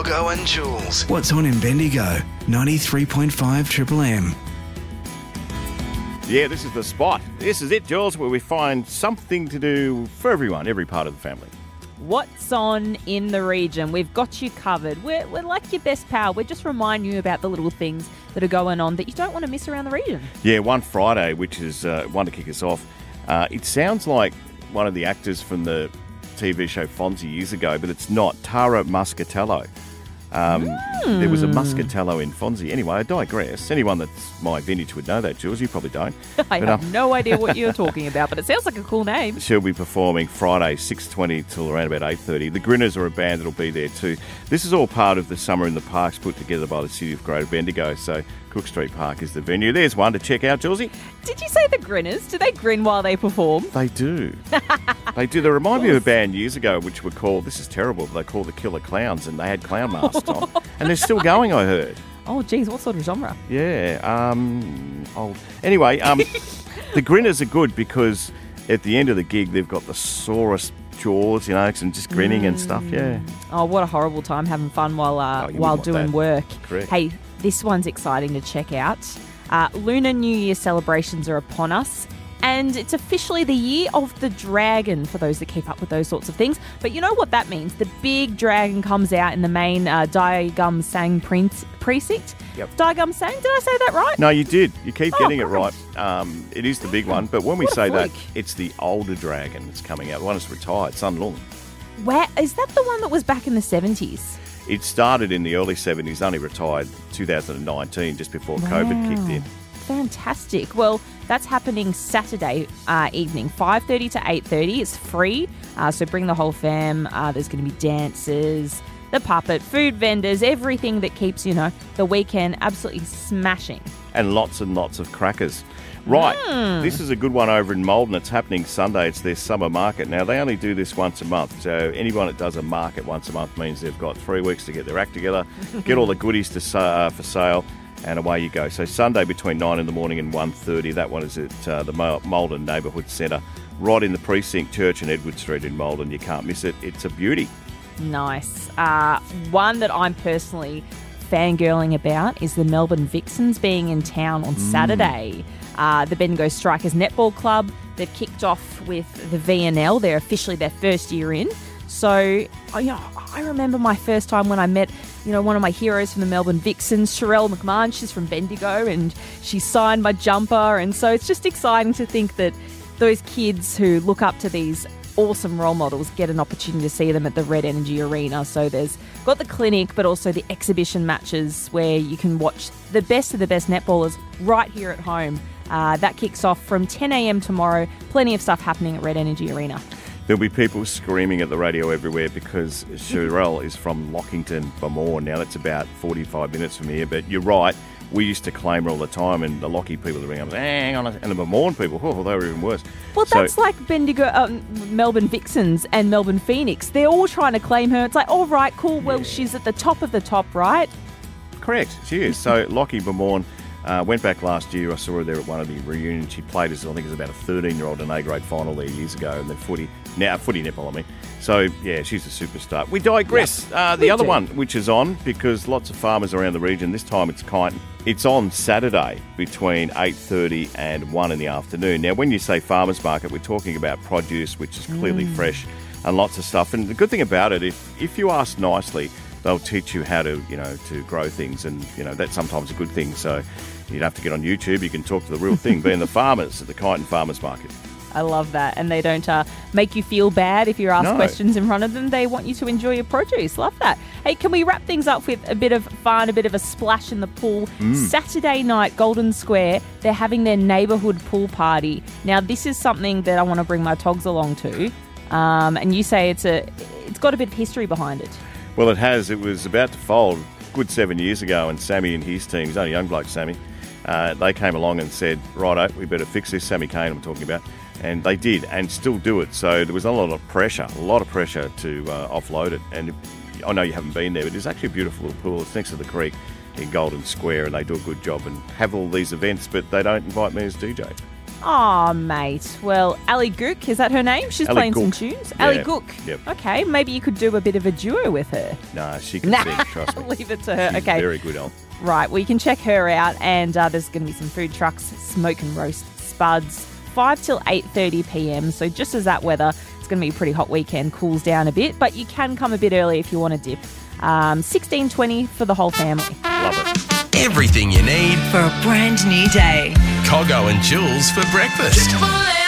Coggo and Jules. What's on in Bendigo? 93.5 Triple M. Yeah, this is the spot. This is it, Jules, where we find something to do for everyone, every part of the family. What's on in the region? We've got you covered. We're, we're like your best pal. We're just reminding you about the little things that are going on that you don't want to miss around the region. Yeah, one Friday, which is uh, one to kick us off. Uh, it sounds like one of the actors from the TV show Fonzie years ago, but it's not. Tara Muscatello. Um, There was a Muscatello in Fonzie. Anyway, I digress. Anyone that's my vintage would know that, Jules. You probably don't. I But, have uh, no idea what you're talking about, but it sounds like a cool name. She'll be performing Friday, 6.20 till around about 8.30. The Grinners are a band that'll be there too. This is all part of the Summer in the Parks put together by the City of Greater Bendigo. So Cook Street Park is the venue. There's one to check out, Julesy. Did you say the grinners? Do they grin while they perform? They do. they do. They remind me of a band years ago which were called, this is terrible, but they called the Killer Clowns and they had clown masks on. And they're still going, I heard. Oh, geez, what sort of genre? Yeah. Um, old. Anyway, um, the Grinners are good because at the end of the gig they've got the sorest jaws, you know, and just grinning and stuff. Yeah. Oh, what a horrible time having fun while uh, Oh, while doing that. work. Correct. Hey, this one's exciting to check out. Uh, Lunar New Year celebrations are upon us. And it's officially the year of the dragon for those that keep up with those sorts of things. But you know what that means? The big dragon comes out in the main uh, Dai Gum San prince, precinct. Yep. Dai Gum San, did I say that right? No, you did. You keep Oh, getting it right. Um, it is the big one, but when we What say that, it's the older dragon that's coming out. The one that's retired, Sun Loong. Where is that the one that was back in the 70s? It started in the early 70s, only retired 2019, just before COVID kicked in. Fantastic. Well, that's happening Saturday uh, evening, 5.30 to 8.30. It's free, uh, so bring the whole fam. Uh, there's going to be dances, the puppet, food vendors, everything that keeps, you know, the weekend absolutely smashing. and lots and lots of crackers. Right, Hmm. this is a good one over in Maldon. It's happening Sunday. It's their summer market. Now, they only do this once a month, so anyone that does a market once a month means they've got three weeks to get their act together, get all the goodies to uh, for sale, and away you go. So Sunday between 9 in the morning and 1.30, that one is at uh, the Maldon Neighbourhood Centre, right in the precinct, Church and Edward Street in Maldon. You can't miss it. It's a beauty. Nice. Uh, one that I'm personally fangirling about is the Melbourne Vixens being in town on Saturday. Uh, the Bendigo Strikers Netball Club, they've kicked off with the VNL. They're officially their first year in. So, oh, you know, I remember my first time when I met, you know, one of my heroes from the Melbourne Vixens, Sharelle McMahon. She's from Bendigo and she signed my jumper. And so it's just exciting to think that those kids who look up to these awesome role models get an opportunity to see them at the Red Energy Arena. So there's got the clinic, but also the exhibition matches where you can watch the best of the best netballers right here at home. Uh, that kicks off from 10 a.m. tomorrow. Plenty of stuff happening at Red Energy Arena. There'll be people screaming at the radio everywhere because Sharelle is from Lockington, Bamawm. Now that's about 45 minutes from here, but you're right. We used to claim her all the time, and the Lockie people would ring up, hang on, and the Bamawm people, oh, they were even worse. Well, So- that's like Bendigo, um, Melbourne Vixens and Melbourne Phoenix. They're all trying to claim her. It's like, all right, cool. Well, she's at the top of the top, right? Correct, she is. So Lockie Bamawm uh, went back last year. I saw her there at one of the reunions. She played as I think it was about a 13 year old in A grade final there years ago, and then footy now footy netball. I mean, so yeah, she's a superstar. We digress. Uh, the we other do. one, which is on because lots of farmers around the region. This time it's Kyneton. It's on Saturday between 8:30 and 1 in the afternoon. Now, when you say farmers market, we're talking about produce, which is clearly mm. fresh, and lots of stuff. And the good thing about it, if if you ask nicely, they'll teach you how to, you know, to grow things, and you know that's sometimes a good thing. So you don't have to get on YouTube. You can talk to the real thing, being the farmers at the Kyneton Farmers Market. I love that. And they don't uh, make you feel bad if you're asked No. questions in front of them. They want you to enjoy your produce. Love that. Hey, can we wrap things up with a bit of fun, a bit of a splash in the pool? Saturday night, Golden Square, they're having their neighbourhood pool party. Now, this is something that I want to bring my togs along to. Um, and you say it's a, it's got a bit of history behind it. Well, it has. It was about to fold good seven years ago, and Sammy and his team, he's only young bloke, Sammy, uh, they came along and said, righto, we better fix this. Sammy Kane, I'm talking about. And they did, and still do it. So there was a lot of pressure, a lot of pressure to uh, offload it. And I know you haven't been there, but it's actually a beautiful little pool. It's next to the creek in Golden Square, and they do a good job and have all these events, but they don't invite me as DJ. Oh, mate. Well, Ali Gook, is that her name? She's Ali playing some tunes. Yeah. Ali Gook. Yep. Okay, maybe you could do a bit of a duo with her. No, she can Nah, sing, trust me. leave it to her. She's okay. very good on. Right, well, you can check her out, and uh, there's going to be some food trucks, smoke and roast spuds, 5 till 8.30 p.m. So just as that weather, it's going to be a pretty hot weekend, cools down a bit, but you can come a bit early if you want to dip. Um, 16.20 for the whole family. Love it. Everything you need. for a brand new day. Coggo and Jules for breakfast. Triple